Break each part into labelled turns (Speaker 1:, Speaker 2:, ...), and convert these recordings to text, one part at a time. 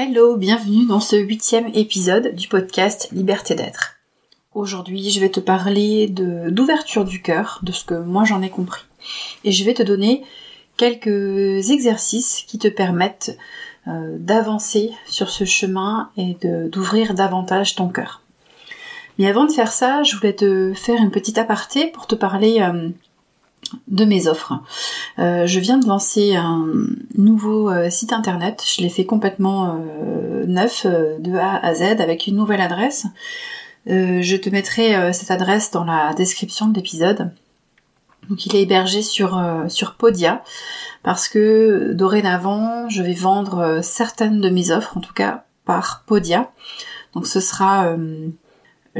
Speaker 1: Hello, bienvenue dans ce huitième épisode du podcast Liberté d'être. Aujourd'hui, je vais te parler d'ouverture du cœur, de ce que moi j'en ai compris. Et je vais te donner quelques exercices qui te permettent euh, d'avancer sur ce chemin et d'ouvrir davantage ton cœur. Mais avant de faire ça, je voulais te faire une petite aparté pour te parler euh, de mes offres. Euh, je viens de lancer un nouveau euh, site internet, je l'ai fait complètement euh, neuf de A à Z avec une nouvelle adresse. je te mettrai cette adresse dans la description de l'épisode. Donc il est hébergé sur, sur Podia parce que dorénavant je vais vendre certaines de mes offres, en tout cas par Podia. Donc ce sera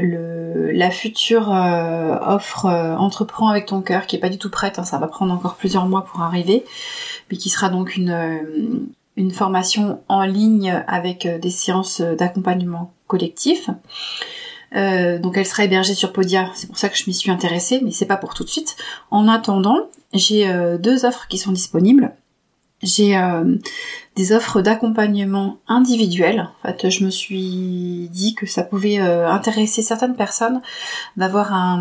Speaker 1: la future euh, offre euh, Entreprends avec ton cœur, qui est pas du tout prête, hein, ça va prendre encore plusieurs mois pour arriver, mais qui sera donc une, euh, formation en ligne avec des séances d'accompagnement collectif. donc elle sera hébergée sur Podia, c'est pour ça que je m'y suis intéressée, mais c'est pas pour tout de suite. En attendant, j'ai deux offres qui sont disponibles. J'ai euh, des offres d'accompagnement individuel. En fait, je me suis dit que ça pouvait euh, intéresser certaines personnes d'avoir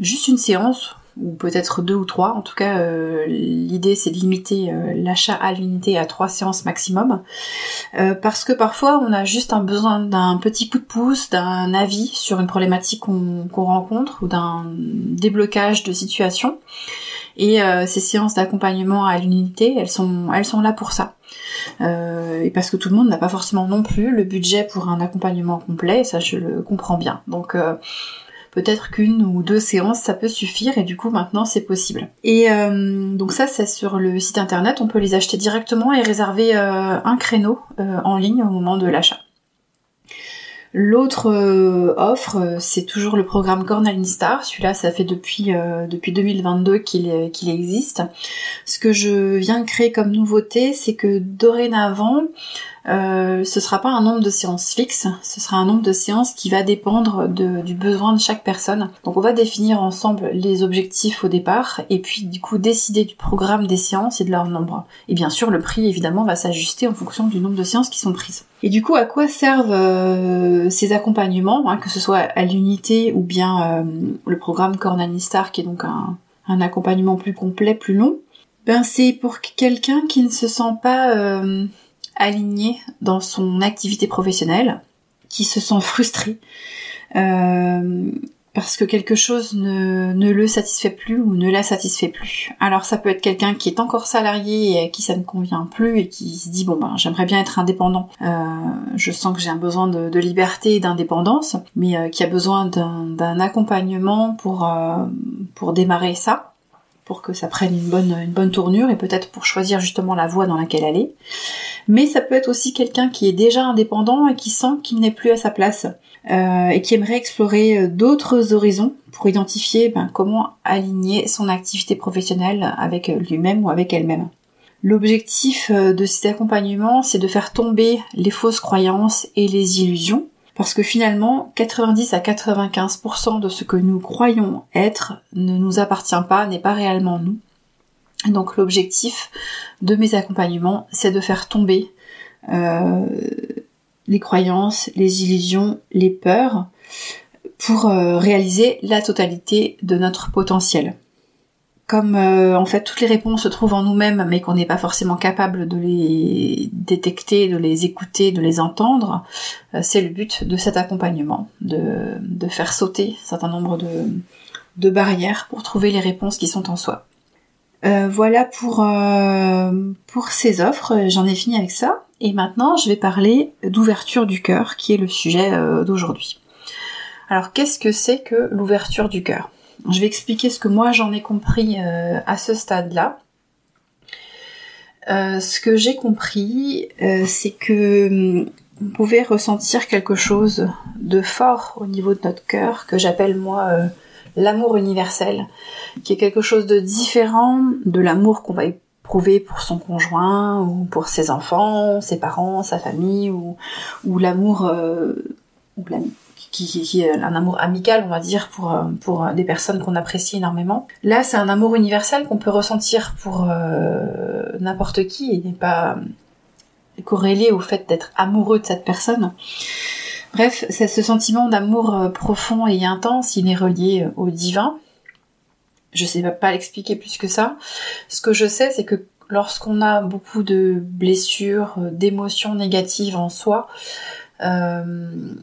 Speaker 1: juste une séance ou peut-être deux ou trois. En tout cas, euh, l'idée c'est de limiter l'achat à l'unité à trois séances maximum, parce que parfois on a juste un besoin d'un petit coup de pouce, d'un avis sur une problématique qu'on rencontre ou d'un déblocage de situation. Et euh, ces séances d'accompagnement à l'unité, elles sont, elles sont là pour ça. Euh, et parce que tout le monde n'a pas forcément non plus le budget pour un accompagnement complet, ça je le comprends bien. Donc euh, peut-être qu'une ou deux séances ça peut suffire et du coup maintenant c'est possible. Et donc ça c'est sur le site internet, on peut les acheter directement et réserver un créneau en ligne au moment de l'achat. L'autre euh, offre, euh, c'est toujours le programme Cornell Star. Celui-là, ça fait depuis euh, depuis 2022 qu'il qu'il existe. Ce que je viens créer comme nouveauté, c'est que dorénavant, euh, ce sera pas un nombre de séances fixe, ce sera un nombre de séances qui va dépendre du besoin de chaque personne. Donc on va définir ensemble les objectifs au départ et puis du coup décider du programme des séances et de leur nombre. Et bien sûr le prix évidemment va s'ajuster en fonction du nombre de séances qui sont prises. Et du coup à quoi servent euh, ces accompagnements, hein, que ce soit à l'unité ou bien euh, le programme Cornanistar qui est donc un, un accompagnement plus complet, plus long? Ben c'est pour quelqu'un qui ne se sent pas euh, aligné dans son activité professionnelle, qui se sent frustré euh, parce que quelque chose ne, ne, le satisfait plus ou ne la satisfait plus. Alors ça peut être quelqu'un qui est encore salarié et à qui ça ne convient plus et qui se dit bon ben j'aimerais bien être indépendant. Euh, je sens que j'ai un besoin de, de liberté et d'indépendance, mais euh, qui a besoin d'un accompagnement pour pour démarrer ça pour que ça prenne une bonne, une bonne tournure et peut-être pour choisir justement la voie dans laquelle aller. Mais ça peut être aussi quelqu'un qui est déjà indépendant et qui sent qu'il n'est plus à sa place euh, et qui aimerait explorer euh, d'autres horizons pour identifier ben, comment aligner son activité professionnelle avec lui-même ou avec elle-même. L'objectif euh, de cet accompagnement, c'est de faire tomber les fausses croyances et les illusions parce que finalement, 90 à 95% de ce que nous croyons être ne nous appartient pas, n'est pas réellement nous. Donc l'objectif de mes accompagnements, c'est de faire tomber euh, les croyances, les illusions, les peurs, pour euh, réaliser la totalité de notre potentiel comme euh, en fait toutes les réponses se trouvent en nous-mêmes mais qu'on n'est pas forcément capable de les détecter, de les écouter, de les entendre, euh, c'est le but de cet accompagnement, de, de faire sauter un certain nombre de, de, barrières pour trouver les réponses qui sont en soi. Euh, voilà pour, pour ces offres, j'en ai fini avec ça. Et maintenant je vais parler d'ouverture du cœur qui est le sujet d'aujourd'hui. Alors qu'est-ce que c'est que l'ouverture du cœur? Je vais expliquer ce que moi j'en ai compris euh, à ce stade-là. Euh, ce que j'ai compris, euh, c'est que hum, on pouvait ressentir quelque chose de fort au niveau de notre cœur, que j'appelle moi l'amour universel, qui est quelque chose de différent de l'amour qu'on va éprouver pour son conjoint ou pour ses enfants, ses parents, sa famille ou, ou l'amour ou qui, est un amour amical, on va dire, pour, euh, pour des personnes qu'on apprécie énormément. Là, c'est un amour universel qu'on peut ressentir pour euh, n'importe qui et n'est pas corrélé au fait d'être amoureux de cette personne. Bref, c'est ce sentiment d'amour euh, profond et intense, il est relié au divin. Je sais pas l'expliquer plus que ça. Ce que je sais, c'est que lorsqu'on a beaucoup de blessures, d'émotions négatives en soi, euh,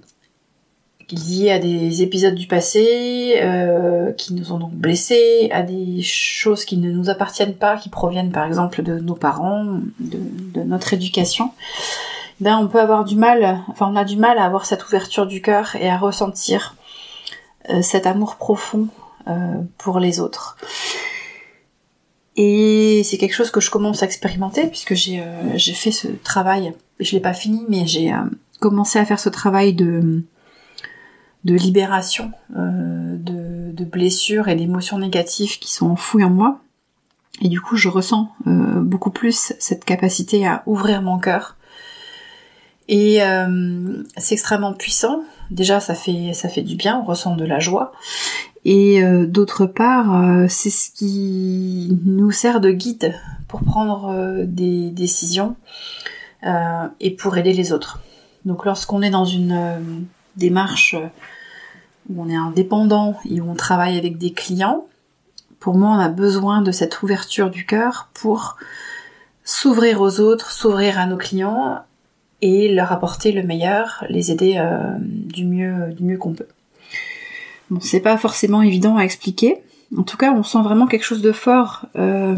Speaker 1: liées à des épisodes du passé euh, qui nous ont donc blessés, à des choses qui ne nous appartiennent pas, qui proviennent par exemple de nos parents, de, notre éducation, ben on peut avoir du mal, enfin on a du mal à avoir cette ouverture du cœur et à ressentir euh, cet amour profond euh, pour les autres. Et c'est quelque chose que je commence à expérimenter puisque j'ai j'ai fait ce travail, je l'ai pas fini, mais j'ai commencé à faire ce travail de de libération euh, de, blessures et d'émotions négatives qui sont enfouies en moi. Et du coup, je ressens euh, beaucoup plus cette capacité à ouvrir mon cœur. Et euh, c'est extrêmement puissant. Déjà, ça fait ça fait du bien, on ressent de la joie. Et d'autre part, c'est ce qui nous sert de guide pour prendre des décisions et pour aider les autres. Donc, lorsqu'on est dans une démarche où on est indépendant et où on travaille avec des clients, pour moi, on a besoin de cette ouverture du cœur pour s'ouvrir aux autres, s'ouvrir à nos clients et leur apporter le meilleur, les aider euh, du mieux, du mieux qu'on peut. Bon, c'est pas forcément évident à expliquer. En tout cas, on sent vraiment quelque chose de fort euh,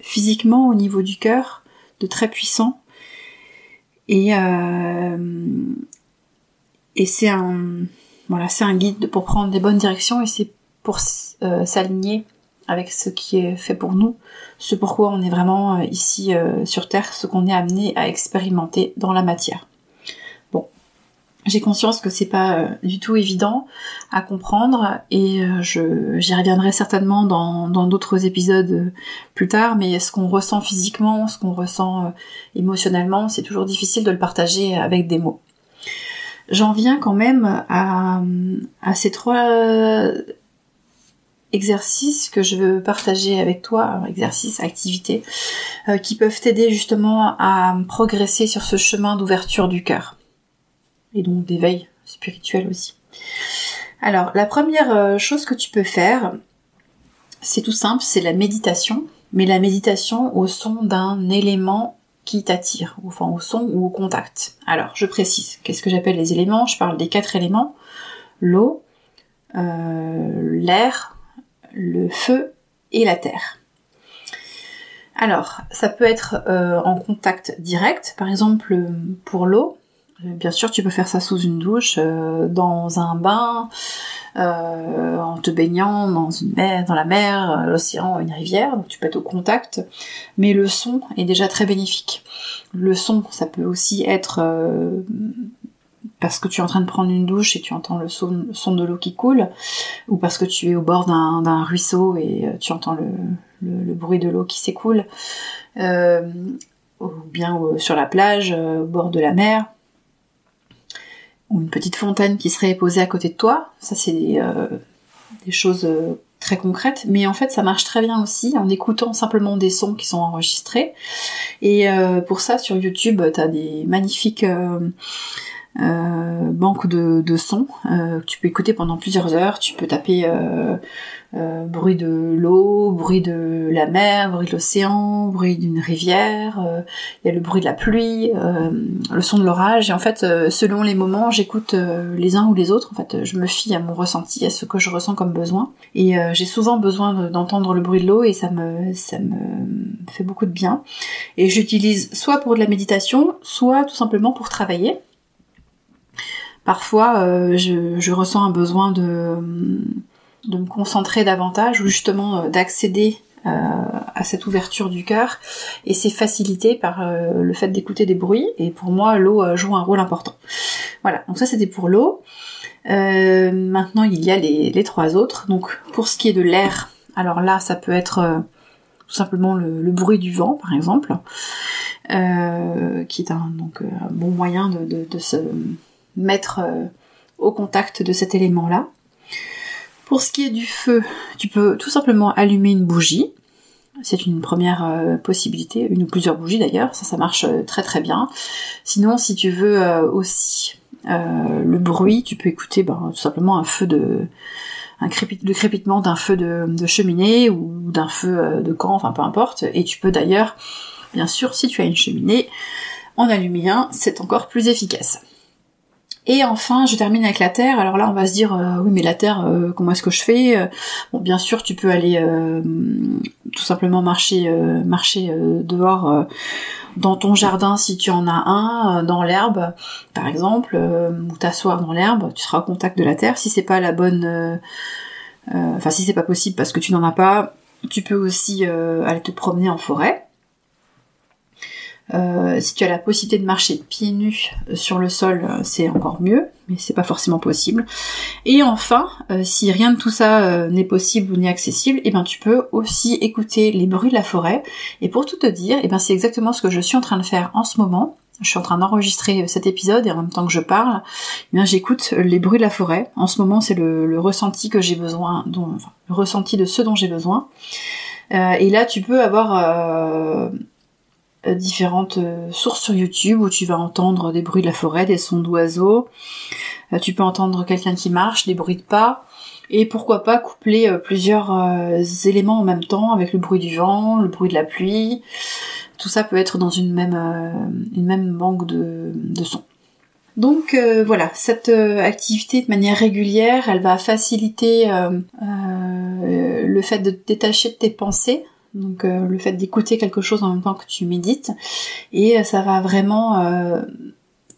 Speaker 1: physiquement au niveau du cœur, de très puissant. Et, euh, et c'est un, voilà, c'est un guide pour prendre des bonnes directions et c'est pour euh, s'aligner avec ce qui est fait pour nous, ce pourquoi on est vraiment euh, ici euh, sur Terre, ce qu'on est amené à expérimenter dans la matière. Bon, j'ai conscience que c'est pas du tout évident à comprendre et j'y reviendrai certainement dans d'autres épisodes plus tard, mais ce qu'on ressent physiquement, ce qu'on ressent émotionnellement, c'est toujours difficile de le partager avec des mots. J'en viens quand même à, ces trois exercices que je veux partager avec toi, exercices, activités, euh, qui peuvent t'aider justement à progresser sur ce chemin d'ouverture du cœur. Et donc d'éveil spirituel aussi. Alors, la première euh, chose que tu peux faire, c'est tout simple, c'est la méditation, mais la méditation au son d'un élément qui t'attire, enfin au son ou au contact. Alors, je précise, qu'est-ce que j'appelle les éléments? Je parle des quatre éléments, l'eau, euh, l'air, le feu et la terre. Alors, ça peut être euh, en contact direct, par exemple pour l'eau, Bien sûr, tu peux faire ça sous une douche, euh, dans un bain, euh, en te baignant dans une mer, dans la mer, euh, l'océan, une rivière. Donc tu peux être au contact. Mais le son est déjà très bénéfique. Le son, ça peut aussi être parce que tu es en train de prendre une douche et tu entends le son, de l'eau qui coule, ou parce que tu es au bord d'un ruisseau et tu entends le, bruit de l'eau qui s'écoule, ou bien sur la plage, au bord de la mer ou une petite fontaine qui serait posée à côté de toi. Ça, c'est des, euh, choses euh, très concrètes, mais en fait, ça marche très bien aussi en écoutant simplement des sons qui sont enregistrés. Et euh, pour ça, sur YouTube, tu des magnifiques banques de, de sons que tu peux écouter pendant plusieurs heures. Tu peux taper euh, bruit de l'eau, bruit de la mer, bruit de l'océan, bruit d'une rivière, euh, il y a le bruit de la pluie, euh, le son de l'orage, et en fait, selon les moments, j'écoute les uns ou les autres, en fait, je me fie à mon ressenti, à ce que je ressens comme besoin, et j'ai souvent besoin d'entendre le bruit de l'eau, et ça me, ça me fait beaucoup de bien, et j'utilise soit pour de la méditation, soit tout simplement pour travailler. Parfois, je, je, ressens un besoin de de me concentrer davantage ou justement euh, d'accéder euh, à cette ouverture du cœur et c'est facilité par euh, le fait d'écouter des bruits et pour moi l'eau joue un rôle important. Voilà, donc ça c'était pour l'eau. maintenant il y a les, trois autres. Donc pour ce qui est de l'air, alors là ça peut être tout simplement le, bruit du vent par exemple, qui est un, donc, un bon moyen de se mettre au contact de cet élément là. Pour ce qui est du feu, tu peux tout simplement allumer une bougie. C'est une première possibilité, une ou plusieurs bougies d'ailleurs, ça ça marche très très bien. Sinon si tu veux aussi le bruit, tu peux écouter ben, tout simplement un feu de un le crépitement d'un feu de, cheminée ou d'un feu de camp, enfin peu importe. Et tu peux d'ailleurs, bien sûr, si tu as une cheminée en aluminium, c'est encore plus efficace. Et enfin, je termine avec la terre. Alors là, on va se dire, euh, oui, mais la terre, euh, comment est-ce que je fais euh, Bon, bien sûr, tu peux aller tout simplement marcher, marcher dehors dans ton jardin si tu en as un, dans l'herbe, par exemple, ou t'asseoir dans l'herbe. Tu seras au contact de la terre. Si c'est pas la bonne, enfin si c'est pas possible parce que tu n'en as pas, tu peux aussi aller te promener en forêt. Euh, si tu as la possibilité de marcher pieds nus euh, sur le sol, euh, c'est encore mieux, mais c'est pas forcément possible. Et enfin, si rien de tout ça n'est possible ou n'est accessible, eh ben tu peux aussi écouter les bruits de la forêt. Et pour tout te dire, eh ben c'est exactement ce que je suis en train de faire en ce moment. Je suis en train d'enregistrer cet épisode et en même temps que je parle, eh bien j'écoute les bruits de la forêt. En ce moment, c'est le, ressenti que j'ai besoin, dont, le ressenti de ce dont j'ai besoin. et là, tu peux avoir euh, différentes euh, sources sur YouTube où tu vas entendre des bruits de la forêt, des sons d'oiseaux, euh, tu peux entendre quelqu'un qui marche, des bruits de pas, et pourquoi pas coupler plusieurs éléments en même temps avec le bruit du vent, le bruit de la pluie. Tout ça peut être dans une même, une banque de, de sons. Donc voilà, cette activité de manière régulière, elle va faciliter le fait de te détacher de tes pensées, donc euh, le fait d'écouter quelque chose en même temps que tu médites, et euh, ça va vraiment euh,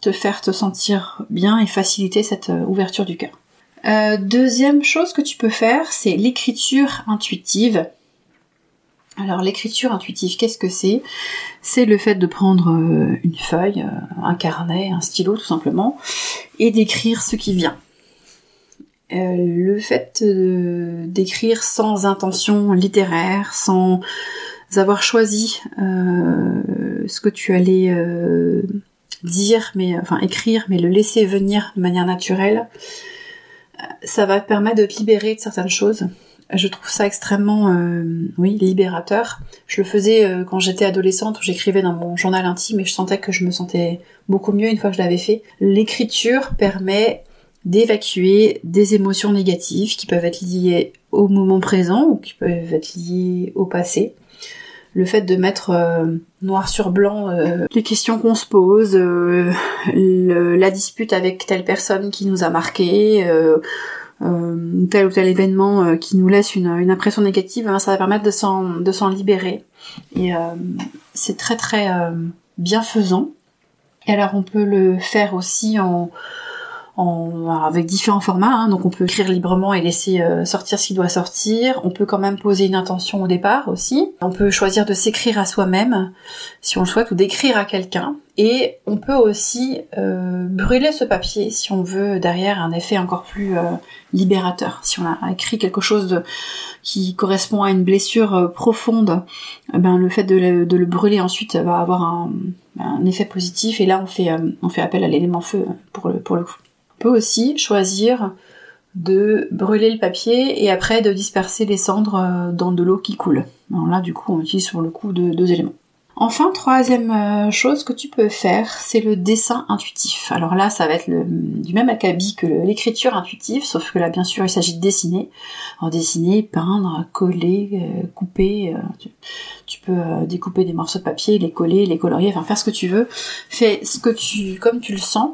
Speaker 1: te faire te sentir bien et faciliter cette ouverture du cœur. deuxième chose que tu peux faire, c'est l'écriture intuitive. Alors l'écriture intuitive, qu'est-ce que c'est? C'est le fait de prendre une feuille, un carnet, un stylo tout simplement, et d'écrire ce qui vient. Euh, le fait d'écrire sans intention littéraire, sans avoir choisi euh, ce que tu allais euh, dire, mais enfin écrire, mais le laisser venir de manière naturelle, ça va te permettre de te libérer de certaines choses. Je trouve ça extrêmement, oui, libérateur. Je le faisais quand j'étais adolescente, où j'écrivais dans mon journal intime et je sentais que je me sentais beaucoup mieux une fois que je l'avais fait. L'écriture permet d'évacuer des émotions négatives qui peuvent être liées au moment présent ou qui peuvent être liées au passé. Le fait de mettre euh, noir sur blanc euh, les questions qu'on se pose, euh, la dispute avec telle personne qui nous a marqué, tel ou tel événement qui nous laisse une, impression négative, hein, ça va permettre de s'en, de s'en libérer. Et c'est très très bienfaisant. Et alors on peut le faire aussi en avec différents formats. Hein. donc on peut écrire librement et laisser euh, sortir ce qui doit sortir. On peut quand même poser une intention au départ aussi. On peut choisir de s'écrire à soi-même si on le souhaite ou d'écrire à quelqu'un. Et on peut aussi euh, brûler ce papier si on veut derrière un effet encore plus euh, libérateur. Si on a écrit quelque chose de, qui correspond à une blessure profonde, eh ben le fait de le, brûler ensuite va avoir un, un, effet positif. Et là on fait on fait appel à l'élément feu pour le pour le coup peut aussi choisir de brûler le papier et après de disperser les cendres euh, dans de l'eau qui coule. Alors là, du coup, on utilise sur le coup de deux éléments. Enfin, troisième euh, chose que tu peux faire, c'est le dessin intuitif. Alors là, ça va être du même acabit que l'écriture intuitive, sauf que là, bien sûr, il s'agit de dessiner. Alors dessiner, peindre, coller, euh, couper. Peux découper des morceaux de papier, les coller, les colorier, enfin faire ce que tu veux. Fais ce que tu, comme tu le sens.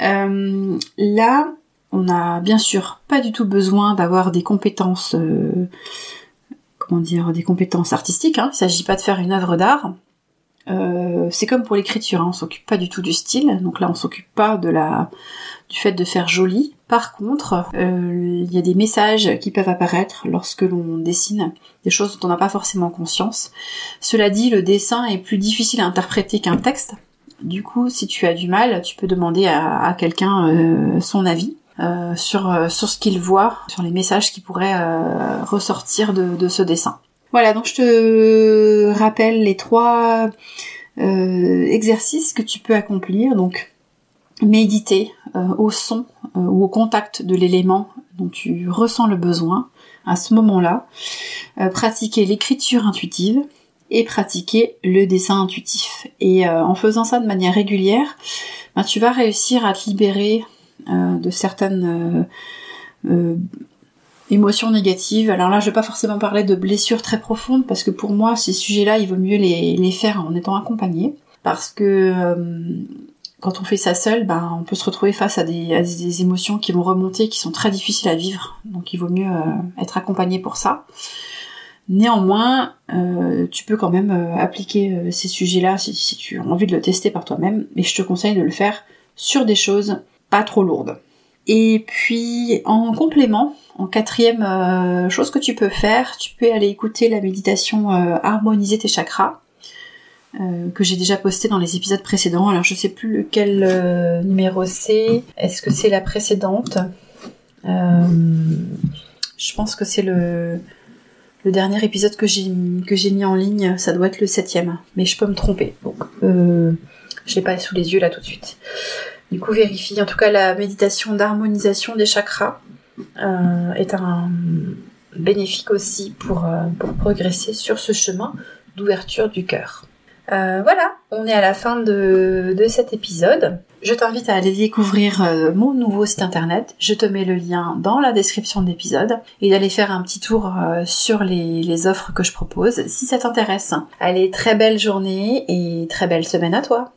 Speaker 1: Euh, là, on a bien sûr pas du tout besoin d'avoir des compétences, euh, comment dire, des compétences artistiques. Hein. Il s'agit pas de faire une œuvre d'art. Euh, c'est comme pour l'écriture, hein. on s'occupe pas du tout du style. Donc là, on s'occupe pas du fait de faire joli. Par contre, il y a des messages qui peuvent apparaître lorsque l'on dessine, des choses dont on n'a pas forcément conscience. Cela dit, le dessin est plus difficile à interpréter qu'un texte. Du coup, si tu as du mal, tu peux demander à, quelqu'un euh, son avis. Euh, sur, euh, sur ce qu'il voit, sur les messages qui pourraient ressortir de, ce dessin. Voilà, donc je te rappelle les trois exercices que tu peux accomplir. Donc méditer au son ou au contact de l'élément dont tu ressens le besoin. à ce moment-là, pratiquer l'écriture intuitive et pratiquer le dessin intuitif. Et en faisant ça de manière régulière, ben, tu vas réussir à te libérer de certaines émotions négatives. Alors là, je vais pas forcément parler de blessures très profondes parce que pour moi, ces sujets-là, il vaut mieux les, les faire en étant accompagné. Parce que euh, quand on fait ça seul, ben, on peut se retrouver face à des, émotions qui vont remonter, qui sont très difficiles à vivre. Donc il vaut mieux euh, être accompagné pour ça. Néanmoins, euh, tu peux quand même appliquer ces sujets-là si, tu as envie de le tester par toi-même, mais je te conseille de le faire sur des choses pas trop lourdes. Et puis en complément, en quatrième euh, chose que tu peux faire, tu peux aller écouter la méditation euh, harmoniser tes chakras euh, que j'ai déjà posté dans les épisodes précédents. Alors je sais plus lequel numéro c'est. Est-ce que c'est la précédente Je pense que c'est le dernier épisode que j'ai mis en ligne. Ça doit être le septième, mais je peux me tromper. Donc je l'ai pas sous les yeux là tout de suite. Du coup, vérifie. En tout cas, la méditation d'harmonisation des chakras euh, est un bénéfique aussi pour, euh, pour progresser sur ce chemin d'ouverture du cœur. Euh, voilà, on est à la fin de, de cet épisode. Je t'invite à aller découvrir mon nouveau site internet. Je te mets le lien dans la description de l'épisode et d'aller faire un petit tour sur les, les offres que je propose si ça t'intéresse. Allez, très belle journée et très belle semaine à toi.